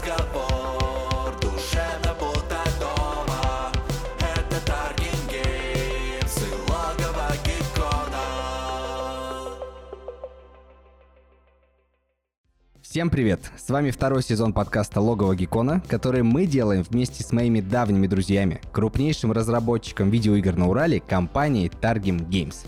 разговор Душевно будто дома Это Target Games и логово Гикона Всем привет! С вами второй сезон подкаста «Логово Гекона», который мы делаем вместе с моими давними друзьями, крупнейшим разработчиком видеоигр на Урале, компанией Targim Games.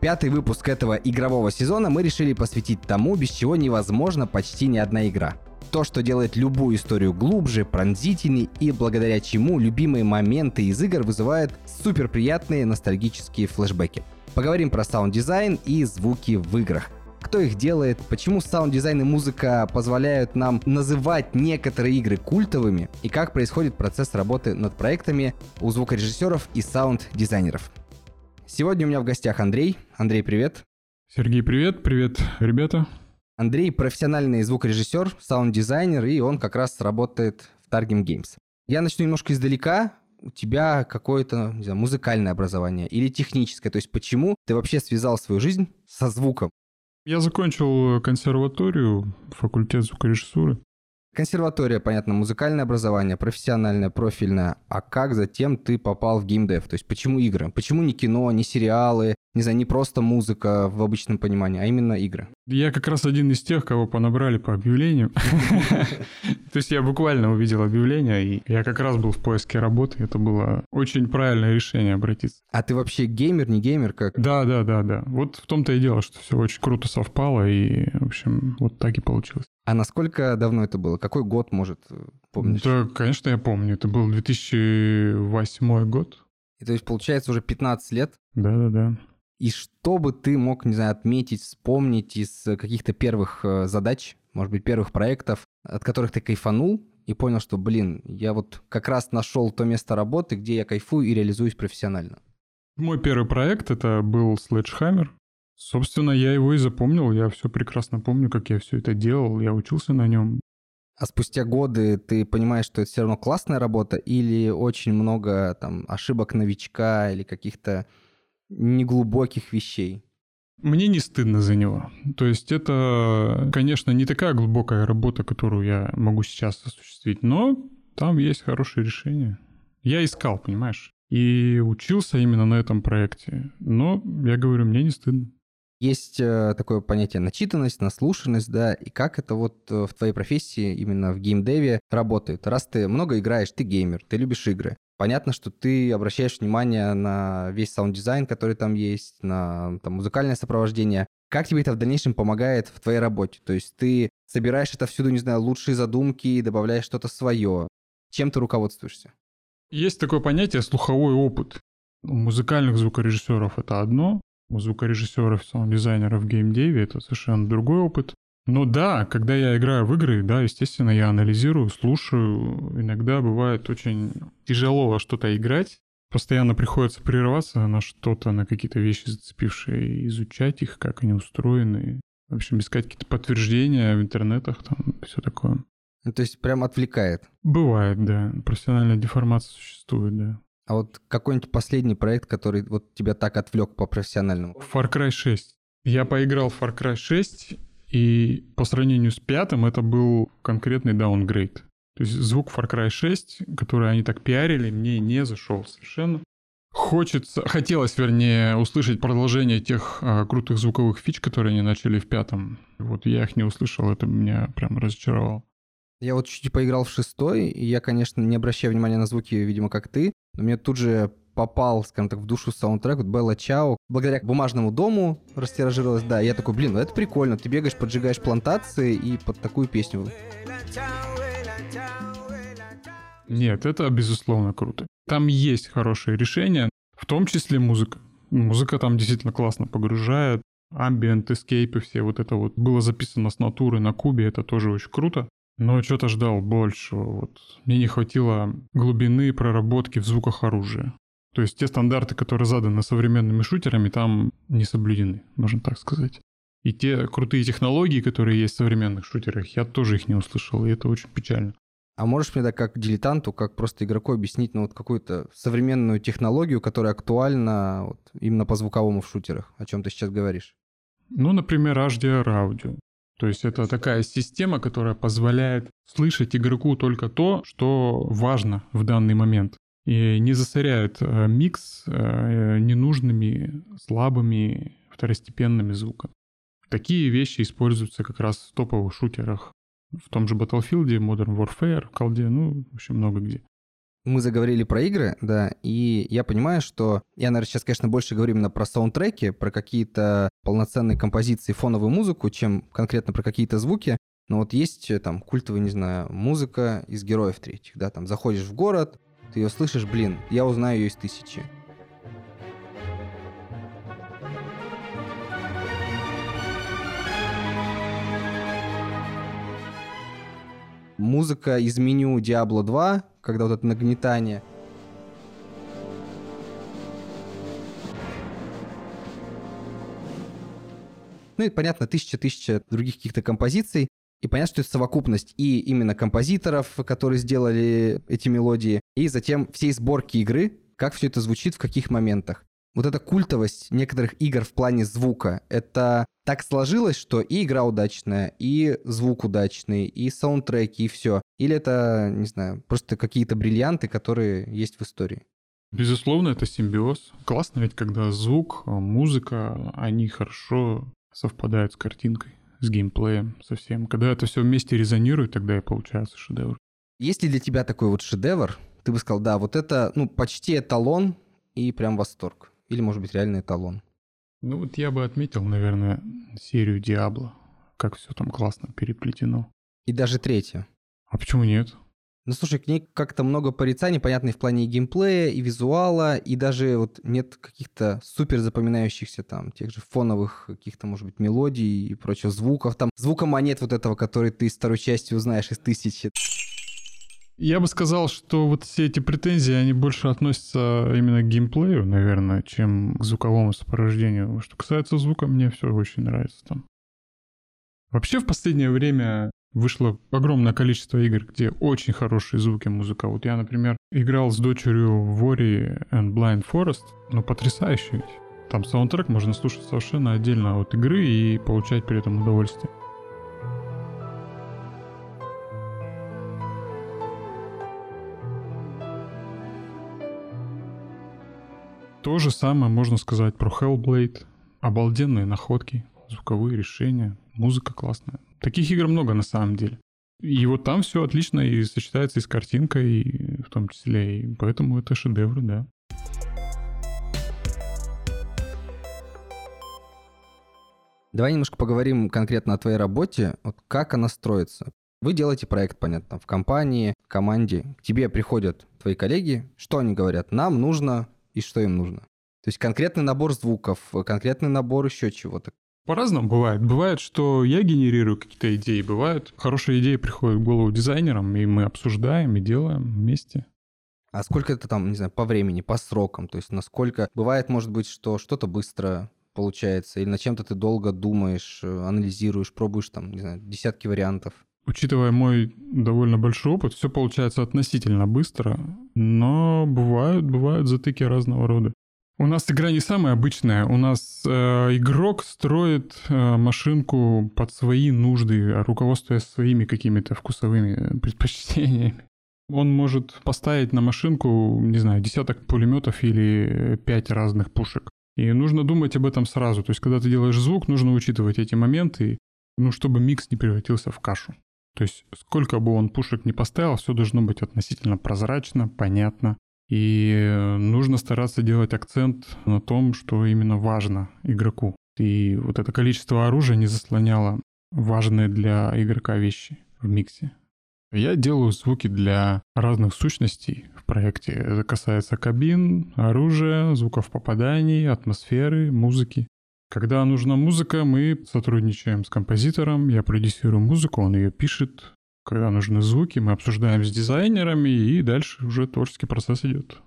Пятый выпуск этого игрового сезона мы решили посвятить тому, без чего невозможна почти ни одна игра. То, что делает любую историю глубже, пронзительней и благодаря чему любимые моменты из игр вызывают суперприятные ностальгические флешбеки. Поговорим про саунд-дизайн и звуки в играх кто их делает, почему саунд-дизайн и музыка позволяют нам называть некоторые игры культовыми, и как происходит процесс работы над проектами у звукорежиссеров и саунд-дизайнеров. Сегодня у меня в гостях Андрей. Андрей, привет. Сергей, привет, привет, ребята. Андрей профессиональный звукорежиссер, саунд-дизайнер, и он как раз работает в Targim Games. Я начну немножко издалека. У тебя какое-то, не знаю, музыкальное образование или техническое. То есть почему ты вообще связал свою жизнь со звуком? Я закончил консерваторию, факультет звукорежиссуры. Консерватория, понятно, музыкальное образование, профессиональное, профильное. А как затем ты попал в геймдев? То есть почему игры? Почему не кино, не сериалы, не знаю, не просто музыка в обычном понимании, а именно игры? Я как раз один из тех, кого понабрали по объявлению. То есть я буквально увидел объявление, и я как раз был в поиске работы. Это было очень правильное решение обратиться. А ты вообще геймер, не геймер? Как? Да, да, да, да. Вот в том-то и дело, что все очень круто совпало, и, в общем, вот так и получилось. А насколько давно это было? Какой год, может, помнишь? Да, конечно, я помню. Это был 2008 год. И то есть, получается, уже 15 лет? Да-да-да. И что бы ты мог, не знаю, отметить, вспомнить из каких-то первых э, задач, может быть, первых проектов, от которых ты кайфанул и понял, что, блин, я вот как раз нашел то место работы, где я кайфую и реализуюсь профессионально? Мой первый проект это был Sledgehammer. Собственно, я его и запомнил. Я все прекрасно помню, как я все это делал. Я учился на нем. А спустя годы ты понимаешь, что это все равно классная работа или очень много там ошибок новичка или каких-то неглубоких вещей? Мне не стыдно за него. То есть это, конечно, не такая глубокая работа, которую я могу сейчас осуществить, но там есть хорошее решение. Я искал, понимаешь? И учился именно на этом проекте. Но, я говорю, мне не стыдно. Есть э, такое понятие начитанность, наслушанность, да, и как это вот э, в твоей профессии, именно в геймдеве, работает? Раз ты много играешь, ты геймер, ты любишь игры. Понятно, что ты обращаешь внимание на весь саунд-дизайн, который там есть, на там, музыкальное сопровождение. Как тебе это в дальнейшем помогает в твоей работе? То есть ты собираешь это всюду, не знаю, лучшие задумки и добавляешь что-то свое. Чем ты руководствуешься? Есть такое понятие слуховой опыт. У музыкальных звукорежиссеров это одно, у звукорежиссеров, саунд-дизайнеров в геймдеве это совершенно другой опыт. Но да, когда я играю в игры, да, естественно, я анализирую, слушаю. Иногда бывает очень тяжело во что-то играть. Постоянно приходится прерываться на что-то, на какие-то вещи зацепившие, изучать их, как они устроены. В общем, искать какие-то подтверждения в интернетах, там, все такое. Ну, то есть прям отвлекает? Бывает, да. Профессиональная деформация существует, да. А вот какой-нибудь последний проект, который вот тебя так отвлек по профессиональному? Far Cry 6. Я поиграл в Far Cry 6, и по сравнению с пятым это был конкретный даунгрейд. То есть звук Far Cry 6, который они так пиарили, мне не зашел совершенно. Хочется, хотелось, вернее, услышать продолжение тех а, крутых звуковых фич, которые они начали в пятом. Вот я их не услышал, это меня прям разочаровало. Я вот чуть-чуть поиграл в шестой, и я, конечно, не обращаю внимания на звуки, видимо, как ты, но мне тут же попал, скажем так, в душу саундтрек, вот Белла Чао. Благодаря бумажному дому растиражировалась, да, я такой, блин, ну это прикольно, ты бегаешь, поджигаешь плантации и под такую песню. Нет, это безусловно круто. Там есть хорошие решения, в том числе музыка. Музыка там действительно классно погружает. Escape и все вот это вот было записано с натуры на кубе, это тоже очень круто. Но что-то ждал большего. Вот. Мне не хватило глубины проработки в звуках оружия. То есть те стандарты, которые заданы современными шутерами, там не соблюдены, можно так сказать. И те крутые технологии, которые есть в современных шутерах, я тоже их не услышал, и это очень печально. А можешь мне так как дилетанту, как просто игроку объяснить ну, вот какую-то современную технологию, которая актуальна вот, именно по звуковому в шутерах, о чем ты сейчас говоришь? Ну, например, HDR аудио. То есть это такая система, которая позволяет слышать игроку только то, что важно в данный момент. И не засоряет э, микс э, ненужными, слабыми, второстепенными звуками. Такие вещи используются как раз в топовых шутерах. В том же Battlefield, Modern Warfare, в колде, ну, в общем, много где. Мы заговорили про игры, да, и я понимаю, что я, наверное, сейчас, конечно, больше говорю именно про саундтреки, про какие-то полноценные композиции, фоновую музыку, чем конкретно про какие-то звуки. Но вот есть э, там культовая, не знаю, музыка из героев третьих, да, там заходишь в город, ты ее слышишь, блин, я узнаю ее из тысячи. Музыка из меню Diablo 2, когда вот это нагнетание. Ну и понятно, тысяча-тысяча других каких-то композиций. И понятно, что это совокупность и именно композиторов, которые сделали эти мелодии, и затем всей сборки игры, как все это звучит, в каких моментах. Вот эта культовость некоторых игр в плане звука, это так сложилось, что и игра удачная, и звук удачный, и саундтреки, и все. Или это, не знаю, просто какие-то бриллианты, которые есть в истории? Безусловно, это симбиоз. Классно ведь, когда звук, музыка, они хорошо совпадают с картинкой с геймплеем совсем. Когда это все вместе резонирует, тогда и получается шедевр. Есть ли для тебя такой вот шедевр? Ты бы сказал, да, вот это, ну, почти эталон и прям восторг. Или, может быть, реальный эталон. Ну вот я бы отметил, наверное, серию Диабло. Как все там классно переплетено. И даже третью. А почему нет? Ну, слушай, к ней как-то много порицаний, понятно, и в плане и геймплея, и визуала, и даже вот нет каких-то супер запоминающихся там тех же фоновых каких-то, может быть, мелодий и прочих звуков. Там звука монет вот этого, который ты из второй части узнаешь из тысячи. Я бы сказал, что вот все эти претензии, они больше относятся именно к геймплею, наверное, чем к звуковому сопровождению. Что касается звука, мне все очень нравится там. Вообще в последнее время вышло огромное количество игр, где очень хорошие звуки музыка. Вот я, например, играл с дочерью в Ori and Blind Forest, но потрясающе ведь. Там саундтрек можно слушать совершенно отдельно от игры и получать при этом удовольствие. То же самое можно сказать про Hellblade. Обалденные находки, звуковые решения, музыка классная. Таких игр много на самом деле. И вот там все отлично и сочетается и с картинкой, и в том числе, и поэтому это шедевры, да. Давай немножко поговорим конкретно о твоей работе. Вот как она строится? Вы делаете проект, понятно, в компании, в команде. К тебе приходят твои коллеги. Что они говорят? Нам нужно и что им нужно? То есть конкретный набор звуков, конкретный набор еще чего-то. По-разному бывает. Бывает, что я генерирую какие-то идеи, бывают хорошие идеи приходят в голову дизайнерам, и мы обсуждаем и делаем вместе. А сколько это там, не знаю, по времени, по срокам? То есть насколько... Бывает, может быть, что что-то быстро получается, или над чем-то ты долго думаешь, анализируешь, пробуешь там, не знаю, десятки вариантов. Учитывая мой довольно большой опыт, все получается относительно быстро, но бывают, бывают затыки разного рода. У нас игра не самая обычная. У нас э, игрок строит э, машинку под свои нужды, руководствуясь своими какими-то вкусовыми предпочтениями. Он может поставить на машинку, не знаю, десяток пулеметов или пять разных пушек. И нужно думать об этом сразу. То есть, когда ты делаешь звук, нужно учитывать эти моменты, ну, чтобы микс не превратился в кашу. То есть, сколько бы он пушек не поставил, все должно быть относительно прозрачно, понятно. И нужно стараться делать акцент на том, что именно важно игроку. И вот это количество оружия не заслоняло важные для игрока вещи в миксе. Я делаю звуки для разных сущностей в проекте. Это касается кабин, оружия, звуков попаданий, атмосферы, музыки. Когда нужна музыка, мы сотрудничаем с композитором, я продюсирую музыку, он ее пишет, когда нужны звуки, мы обсуждаем с дизайнерами, и дальше уже творческий процесс идет.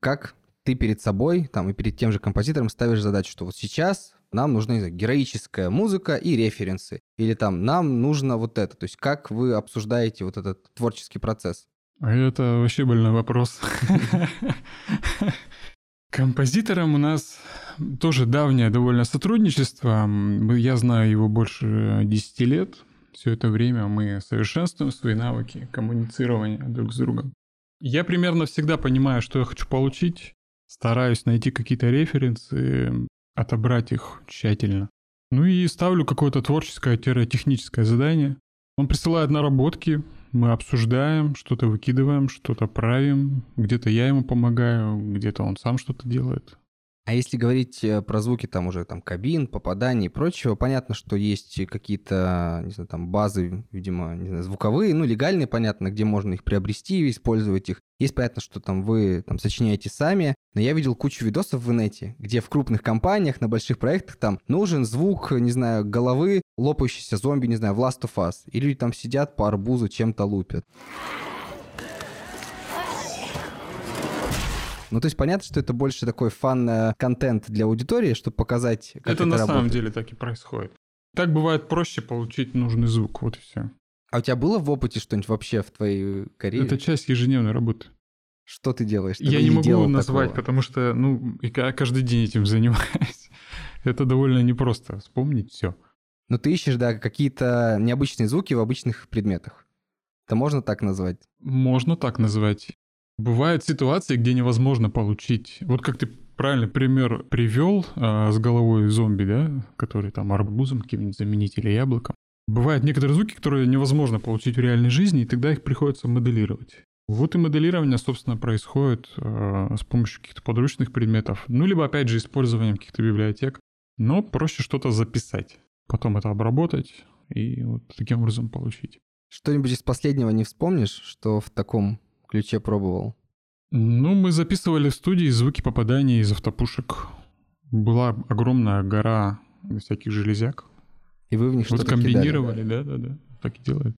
Как ты перед собой там, и перед тем же композитором ставишь задачу, что вот сейчас нам нужна знаю, героическая музыка и референсы, или там нам нужно вот это. То есть как вы обсуждаете вот этот творческий процесс? А это вообще больной вопрос. Композитором у нас тоже давнее довольно сотрудничество. Я знаю его больше 10 лет. Все это время мы совершенствуем свои навыки коммуницирования друг с другом. Я примерно всегда понимаю, что я хочу получить. Стараюсь найти какие-то референсы, отобрать их тщательно. Ну и ставлю какое-то творческое-техническое задание. Он присылает наработки, мы обсуждаем, что-то выкидываем, что-то правим. Где-то я ему помогаю, где-то он сам что-то делает. А если говорить э, про звуки там уже там кабин, попаданий и прочего, понятно, что есть какие-то, не знаю, там базы, видимо, не знаю, звуковые, ну, легальные, понятно, где можно их приобрести, использовать их. Есть понятно, что там вы там сочиняете сами, но я видел кучу видосов в инете, где в крупных компаниях, на больших проектах там нужен звук, не знаю, головы лопающейся зомби, не знаю, в Last of Us. И люди там сидят по арбузу чем-то лупят. Ну, то есть понятно, что это больше такой фан-контент для аудитории, чтобы показать, как это, это на самом работает. деле так и происходит. Так бывает проще получить нужный звук, вот и все. А у тебя было в опыте что-нибудь вообще в твоей карьере? Это часть ежедневной работы. Что ты делаешь? Я Ты не могу назвать, такого. потому что, ну, я каждый день этим занимаюсь. Это довольно непросто вспомнить все. Но ты ищешь, да, какие-то необычные звуки в обычных предметах. Это можно так назвать? Можно так назвать. Бывают ситуации, где невозможно получить. Вот как ты правильный пример привел а, с головой зомби, да, который там арбузом каким-нибудь заменить или яблоком. Бывают некоторые звуки, которые невозможно получить в реальной жизни, и тогда их приходится моделировать. Вот и моделирование, собственно, происходит э, с помощью каких-то подручных предметов, ну, либо, опять же, использованием каких-то библиотек. Но проще что-то записать, потом это обработать и вот таким образом получить. Что-нибудь из последнего не вспомнишь, что в таком ключе пробовал? Ну, мы записывали в студии звуки попадания из автопушек. Была огромная гора всяких железяк. И вы в них Вот что-то кидали? комбинировали, да-да-да, так и делают.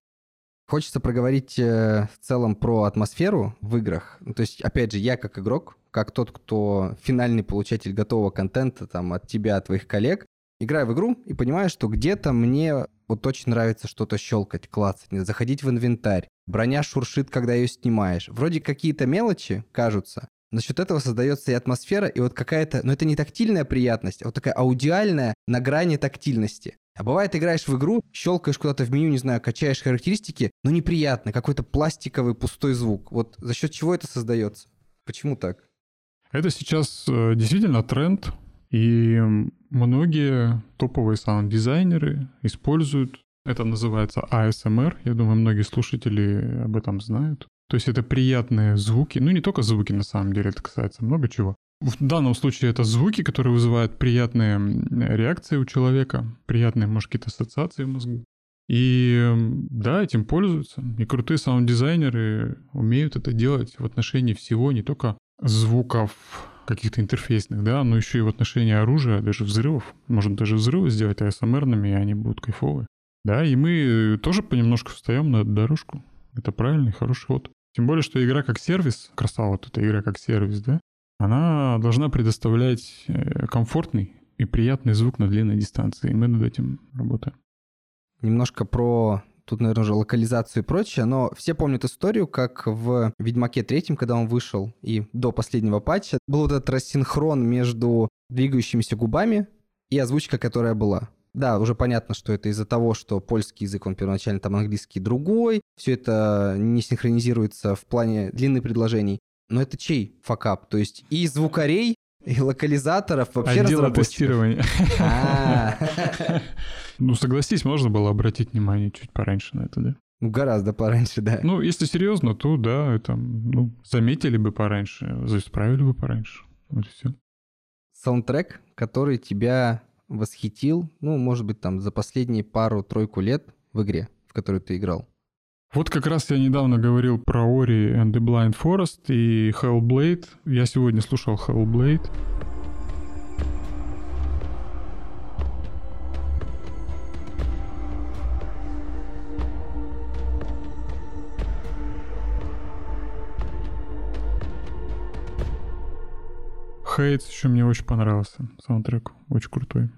Хочется проговорить э, в целом про атмосферу в играх. Ну, То есть, опять же, я как игрок, как тот, кто финальный получатель готового контента там от тебя, от твоих коллег, играю в игру и понимаю, что где-то мне вот очень нравится что-то щелкать, клацать, заходить в инвентарь. Броня шуршит, когда ее снимаешь. Вроде какие-то мелочи кажутся. За счет этого создается и атмосфера, и вот какая-то, ну это не тактильная приятность, а вот такая аудиальная на грани тактильности. А бывает, играешь в игру, щелкаешь куда-то в меню, не знаю, качаешь характеристики, но неприятно, какой-то пластиковый пустой звук. Вот за счет чего это создается? Почему так? Это сейчас э, действительно тренд, и многие топовые саунд-дизайнеры используют, это называется ASMR, я думаю, многие слушатели об этом знают. То есть это приятные звуки, ну не только звуки на самом деле, это касается много чего. В данном случае это звуки, которые вызывают приятные реакции у человека, приятные, может, какие-то ассоциации в мозгу. И да, этим пользуются. И крутые саунд-дизайнеры умеют это делать в отношении всего, не только звуков каких-то интерфейсных, да, но еще и в отношении оружия, даже взрывов. Можно даже взрывы сделать ASMR-ными, и они будут кайфовые. Да, и мы тоже понемножку встаем на эту дорожку. Это правильный, хороший ход. Тем более, что игра как сервис, красава вот эта игра как сервис, да, она должна предоставлять э, комфортный и приятный звук на длинной дистанции. И мы над этим работаем. Немножко про тут, наверное, уже локализацию и прочее, но все помнят историю, как в Ведьмаке третьем, когда он вышел, и до последнего патча, был вот этот рассинхрон между двигающимися губами и озвучка, которая была. Да, уже понятно, что это из-за того, что польский язык, он первоначально там английский другой, все это не синхронизируется в плане длины предложений. Но это чей факап? То есть и звукарей, и локализаторов, вообще Отдела разработчиков. тестирования. А, Ну, согласись, можно было обратить внимание чуть пораньше на это, да? ну, гораздо пораньше, да. Ну, если серьезно, то да, это, ну, заметили бы пораньше, исправили бы пораньше. Вот и все. саундтрек, который тебя восхитил, ну, может быть, там, за последние пару-тройку лет в игре, в которой ты играл? Вот как раз я недавно говорил про Ori and the Blind Forest и Hellblade. Я сегодня слушал Hellblade. Hades еще мне очень понравился. Саундтрек очень крутой.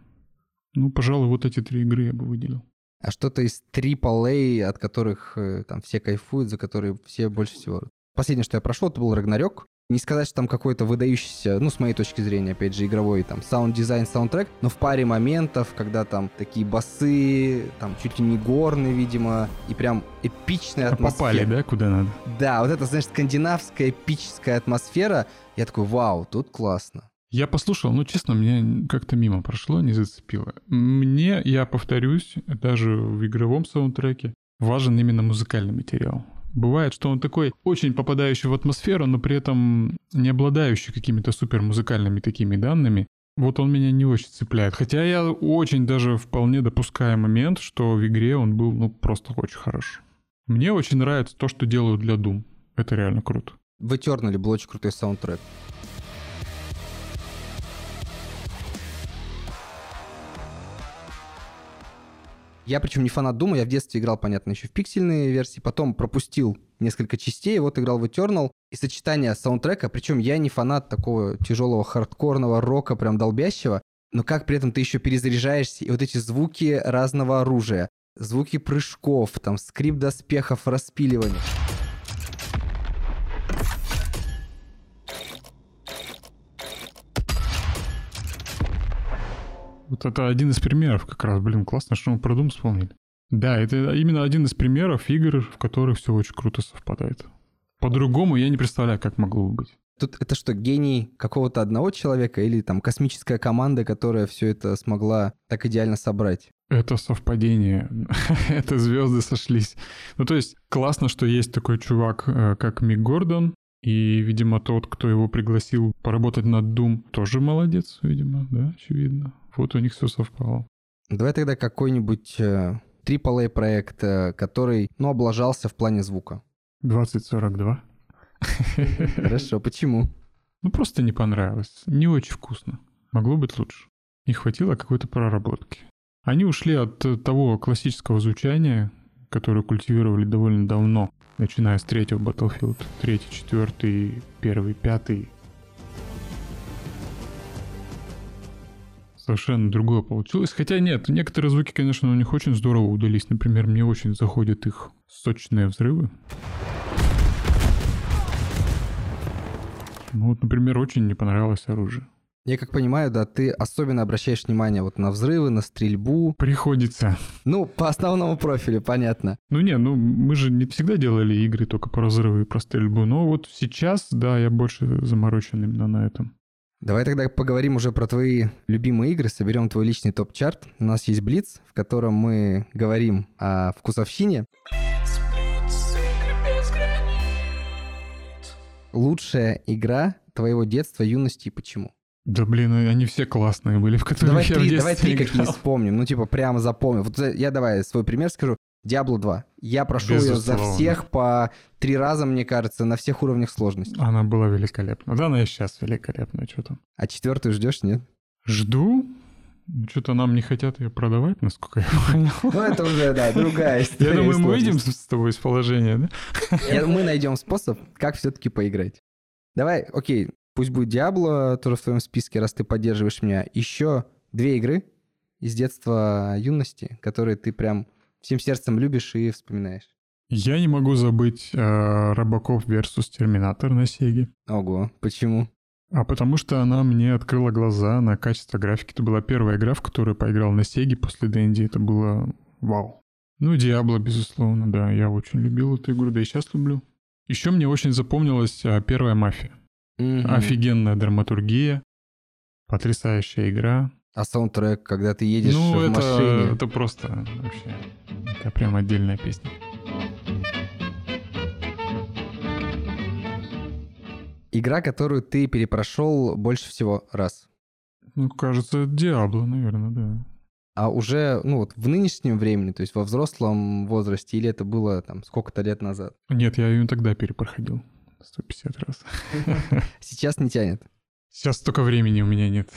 Ну, пожалуй, вот эти три игры я бы выделил. А что-то из AAA, от которых э, там все кайфуют, за которые все больше всего... Последнее, что я прошел, это был Рагнарёк. Не сказать, что там какой-то выдающийся, ну, с моей точки зрения, опять же, игровой там саунд-дизайн, саундтрек, но в паре моментов, когда там такие басы, там чуть ли не горные, видимо, и прям эпичная А атмосфера. попали, да, куда надо? Да, вот это, знаешь, скандинавская эпическая атмосфера. Я такой, вау, тут классно. Я послушал, ну, честно, мне как-то мимо прошло, не зацепило. Мне, я повторюсь, даже в игровом саундтреке важен именно музыкальный материал. Бывает, что он такой очень попадающий в атмосферу, но при этом не обладающий какими-то супер музыкальными такими данными. Вот он меня не очень цепляет. Хотя я очень даже вполне допускаю момент, что в игре он был, ну, просто очень хорош. Мне очень нравится то, что делают для Doom. Это реально круто. В Eternal был очень крутой саундтрек. Я причем не фанат Дума, я в детстве играл, понятно, еще в пиксельные версии, потом пропустил несколько частей, вот играл в Eternal, и сочетание саундтрека, причем я не фанат такого тяжелого хардкорного рока, прям долбящего, но как при этом ты еще перезаряжаешься, и вот эти звуки разного оружия, звуки прыжков, там, скрип доспехов, распиливание. Вот это один из примеров как раз, блин, классно, что мы про Doom вспомнили. Да, это именно один из примеров игр, в которых все очень круто совпадает. По-другому я не представляю, как могло бы быть. Тут это что, гений какого-то одного человека или там космическая команда, которая все это смогла так идеально собрать? Это совпадение. это звезды сошлись. Ну, то есть, классно, что есть такой чувак, э, как Мик Гордон, и, видимо, тот, кто его пригласил поработать над Doom, тоже молодец, видимо, да, очевидно. Вот у них все совпало. Давай тогда какой-нибудь э, AAA проект, э, который, ну, облажался в плане звука. 2042. Хорошо, почему? Ну, просто не понравилось. Не очень вкусно. Могло быть лучше. Не хватило какой-то проработки. Они ушли от э, того классического звучания, которое культивировали довольно давно, начиная с третьего Battlefield. Третий, четвертый, первый, пятый. Совершенно другое получилось. Хотя нет, некоторые звуки, конечно, у них очень здорово удались. Например, мне очень заходят их сочные взрывы. Ну вот, например, очень не понравилось оружие. Я как понимаю, да, ты особенно обращаешь внимание вот на взрывы, на стрельбу. Приходится. Ну, по основному профилю, понятно. Ну не, ну мы же не всегда делали игры только про взрывы и про стрельбу. Но вот сейчас, да, я больше заморочен именно на этом. Давай тогда поговорим уже про твои любимые игры, соберем твой личный топ-чарт. У нас есть Блиц, в котором мы говорим о вкусовщине. Лучшая игра твоего детства, юности и почему? Да блин, они все классные были, в которые Давай я в три, детстве давай три играл. какие вспомним. Ну, типа, прямо запомнил. Вот я давай свой пример скажу. Диабло 2. Я прошел ее за всех по три раза, мне кажется, на всех уровнях сложности. Она была великолепна. Да, она и сейчас великолепная. Что там? А четвертую ждешь, нет? Жду. Что-то нам не хотят ее продавать, насколько я понял. Ну, это уже, да, другая история. Я думаю, мы выйдем с тобой из положения, да? Мы найдем способ, как все-таки поиграть. Давай, окей, пусть будет Диабло тоже в твоем списке, раз ты поддерживаешь меня. Еще две игры из детства юности, которые ты прям всем сердцем любишь и вспоминаешь. Я не могу забыть э, Робокоп versus Терминатор на Сеге. Ого, почему? А потому что она мне открыла глаза на качество графики. Это была первая игра, в которую поиграл на Сеге после Дэнди. Это было вау. Ну, Диабло, безусловно, да. Я очень любил эту игру, да и сейчас люблю. Еще мне очень запомнилась а, первая мафия. Мгм. Офигенная драматургия, потрясающая игра. А саундтрек, когда ты едешь ну, в это, машине. это просто вообще... Это прям отдельная песня. Игра, которую ты перепрошел больше всего раз. Ну, кажется, Диабло, наверное, да. А уже, ну вот, в нынешнем времени, то есть во взрослом возрасте, или это было там сколько-то лет назад? Нет, я ее тогда перепроходил. 150 раз. Сейчас не тянет. Сейчас столько времени у меня нет,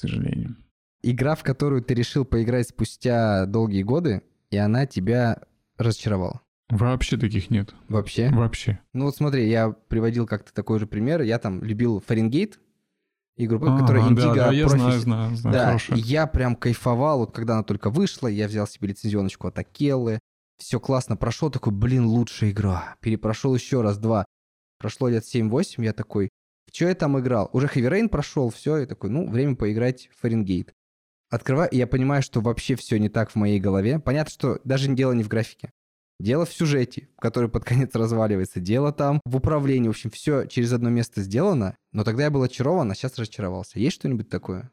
сожалению. Игра, в которую ты решил поиграть спустя долгие годы, и она тебя разочаровала. Вообще таких нет. Вообще? Вообще. Ну вот смотри, я приводил как-то такой же пример. Я там любил Фаренгейт, игру, Ага, которая да, Индиго да, я Профи- знаю, знаю, знаю. Да, хорошая. я прям кайфовал, вот когда она только вышла, я взял себе лицензионочку от Акеллы, все классно прошел, такой, блин, лучшая игра. Перепрошел еще раз, два. Прошло лет 7-8, я такой, Что я там играл? Уже Heavy Rain прошел, все, и такой, ну, время поиграть в Фаренгейт. Открываю, и я понимаю, что вообще все не так в моей голове. Понятно, что даже дело не в графике. Дело в сюжете, который под конец разваливается. Дело там в управлении. В общем, все через одно место сделано. Но тогда я был очарован, а сейчас разочаровался. Есть что-нибудь такое?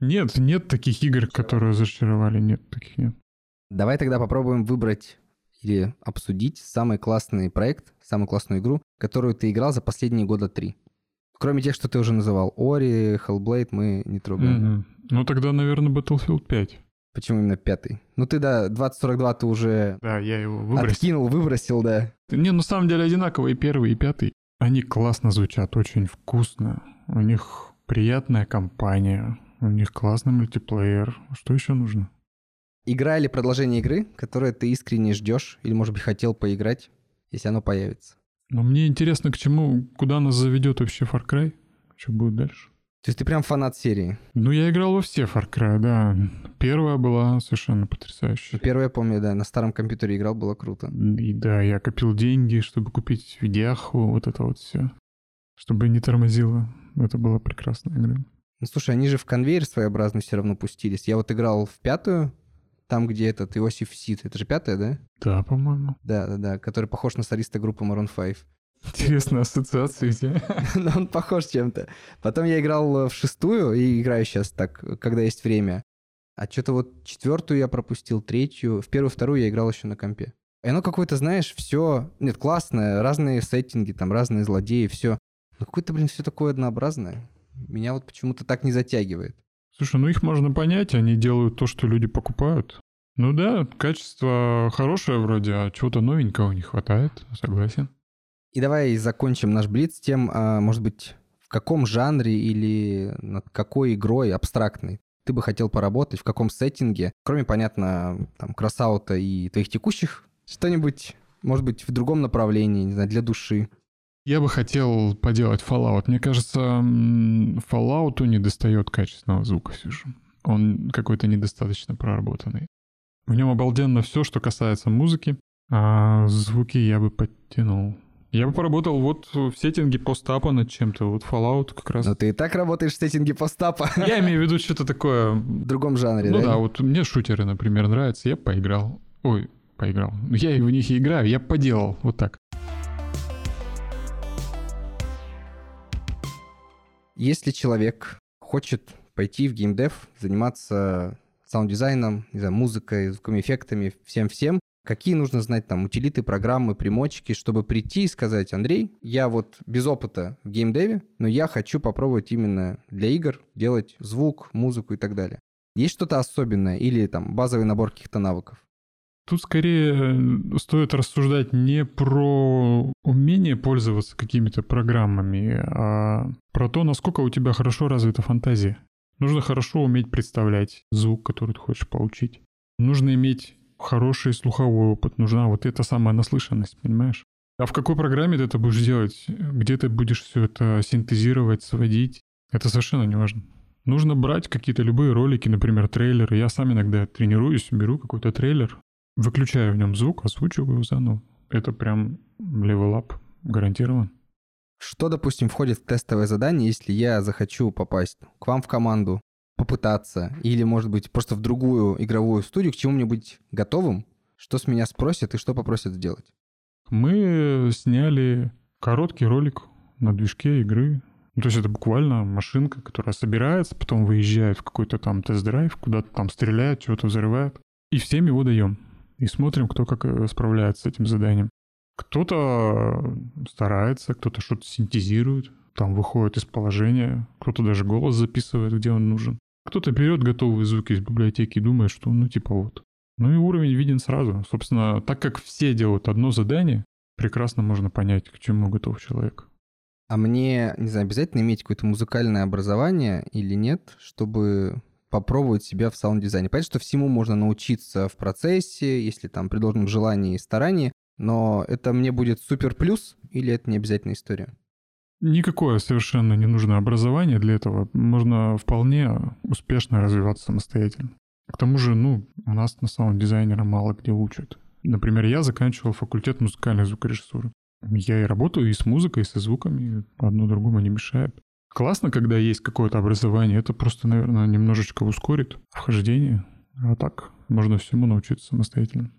Нет, нет таких игр, которые разочаровали. Нет, таких нет. Давай тогда попробуем выбрать или обсудить самый классный проект, самую классную игру, которую ты играл за последние года три. Кроме тех, что ты уже называл. Ори, Hellblade мы не трогаем. Мгм. Ну тогда, наверное, Battlefield 5. Почему именно пятый? Ну ты, да, 2042 ты уже Да, я его выбросил. откинул, выбросил, да. Не, на самом деле одинаковые и первый, и пятый. Они классно звучат, очень вкусно. У них приятная компания, у них классный мультиплеер. Что еще нужно? Игра или продолжение игры, которое ты искренне ждешь или, может быть, хотел поиграть, если оно появится. Но мне интересно, к чему, куда нас заведет вообще Far Cry? Что будет дальше? То есть ты прям фанат серии. Ну, я играл во все Far Cry, да. Первая была совершенно потрясающая. Ну, Первое, я помню, да, на старом компьютере играл, было круто. И да, я копил деньги, чтобы купить видяху, вот это вот все. Чтобы не тормозило. Это была прекрасная игра. Ну, слушай, они же в конвейер своеобразный все равно пустились. Я вот играл в пятую, там, где этот Иосиф Сид. Это же пятая, да? Да, по-моему. Да, да, да, который похож на солиста группы Maroon 5. Интересная ассоциация тебя. Но он похож чем-то. Потом я играл в шестую и играю сейчас так, когда есть время. А что-то вот четвертую я пропустил, третью. В первую, вторую я играл еще на компе. И оно какое-то, знаешь, все... Нет, классное, разные сеттинги, там разные злодеи, все. Но какое-то, блин, все такое однообразное. Меня вот почему-то так не затягивает. Слушай, ну их можно понять, они делают то, что люди покупают. Ну да, качество хорошее вроде, а чего-то новенького не хватает, согласен. И давай закончим наш блиц тем, а, может быть, в каком жанре или над какой игрой абстрактной ты бы хотел поработать, в каком сеттинге, кроме, понятно, там, кросаута и твоих текущих, что-нибудь, может быть, в другом направлении, не знаю, для души. Я бы хотел поделать Fallout. Мне кажется, Fallout не достает качественного звука все же. Он какой-то недостаточно проработанный. В нем обалденно все, что касается музыки, а звуки я бы подтянул. Я бы поработал вот в сеттинге постапа над чем-то. Вот Fallout как раз. Но ты и так работаешь в сеттинге постапа Я имею в виду что-то такое... в другом жанре, Ну да? да, вот мне шутеры, например, нравятся. Я поиграл. Ой, поиграл. Я в них и играю, я поделал. Вот так. Если человек хочет пойти в геймдев, заниматься саунд-дизайном, не знаю, музыкой, звуковыми эффектами, всем-всем, какие нужно знать там утилиты, программы, примочки, чтобы прийти и сказать, Андрей, я вот без опыта в геймдеве, но я хочу попробовать именно для игр делать звук, музыку и так далее. Есть что-то особенное или там базовый набор каких-то навыков? Тут скорее э, стоит рассуждать не про умение пользоваться какими-то программами, а про то, насколько у тебя хорошо развита фантазия. Нужно хорошо уметь представлять звук, который ты хочешь получить. Нужно иметь хороший слуховой опыт. Нужна вот эта самая наслышанность, понимаешь? А в какой программе ты это будешь делать? Где ты будешь все это синтезировать, сводить? Это совершенно не важно. Нужно брать какие-то любые ролики, например, трейлеры. Я сам иногда тренируюсь, беру какой-то трейлер, выключаю в нем звук, озвучиваю заново. Это прям up, гарантирован. Что, допустим, входит в тестовое задание, если я захочу попасть к вам в команду, попытаться, или, может быть, просто в другую игровую студию, к чему мне быть готовым, что с меня спросят и что попросят сделать? Мы сняли короткий ролик на движке игры. Ну, то есть это буквально машинка, которая собирается, потом выезжает в какой-то там тест-драйв, куда-то там стреляет, чего-то взрывает. И всем его даем. И смотрим, кто как э, справляется с этим заданием. Кто-то старается, кто-то что-то синтезирует, там выходит из положения, кто-то даже голос записывает, где он нужен. Кто-то берет готовые звуки из библиотеки и думает, что ну типа вот. Ну и уровень виден сразу. Собственно, так как все делают одно задание, прекрасно можно понять, к чему готов человек. А мне, не знаю, обязательно иметь какое-то музыкальное образование или нет, чтобы попробовать себя в саунд-дизайне. Понятно, что всему можно научиться в процессе, если там при должном желании и старании, но это мне будет супер плюс или это не обязательная история? Никакое совершенно не нужно образование для этого. Можно вполне успешно развиваться самостоятельно. К тому же, ну, у нас на самом дизайнера мало где учат. Например, я заканчивал факультет музыкальной звукорежиссуры. Я и работаю и с музыкой, и со звуками. Одно другому не мешает. Классно, когда есть какое-то образование. Это просто, наверное, немножечко ускорит вхождение. А так можно всему научиться самостоятельно.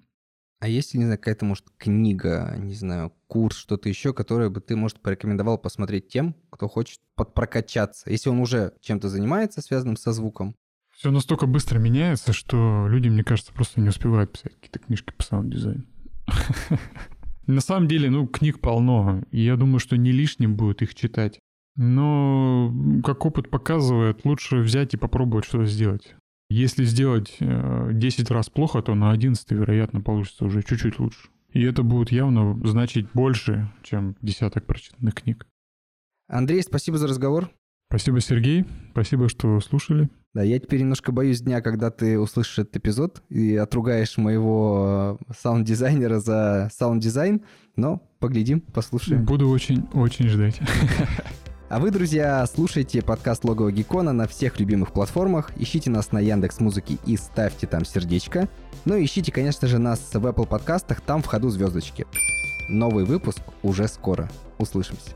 А есть ли, не знаю, какая-то, может, книга, не знаю, курс, что-то еще, которое бы ты, может, порекомендовал посмотреть тем, кто хочет подпрокачаться, если он уже чем-то занимается, связанным со звуком? Все настолько быстро меняется, что люди, мне кажется, просто не успевают писать какие-то книжки по саунд-дизайну. На самом деле, ну, книг полно, и я думаю, что не лишним будет их читать. Но, как опыт показывает, лучше взять и попробовать что-то сделать. Если сделать 10 э, раз плохо, то на 11, вероятно, получится уже чуть-чуть лучше. И это будет явно значить больше, чем десяток прочитанных книг. Андрей, спасибо за разговор. Спасибо, Сергей. Спасибо, что слушали. Да, я теперь немножко боюсь дня, когда ты услышишь этот эпизод и отругаешь моего э, саунд-дизайнера за саунд-дизайн, но поглядим, послушаем. Буду очень-очень ждать. А вы, друзья, слушайте подкаст Логово Гекона на всех любимых платформах, ищите нас на Яндекс Музыке и ставьте там сердечко. Ну и ищите, конечно же, нас в Apple подкастах, там в ходу звездочки. Новый выпуск уже скоро. Услышимся.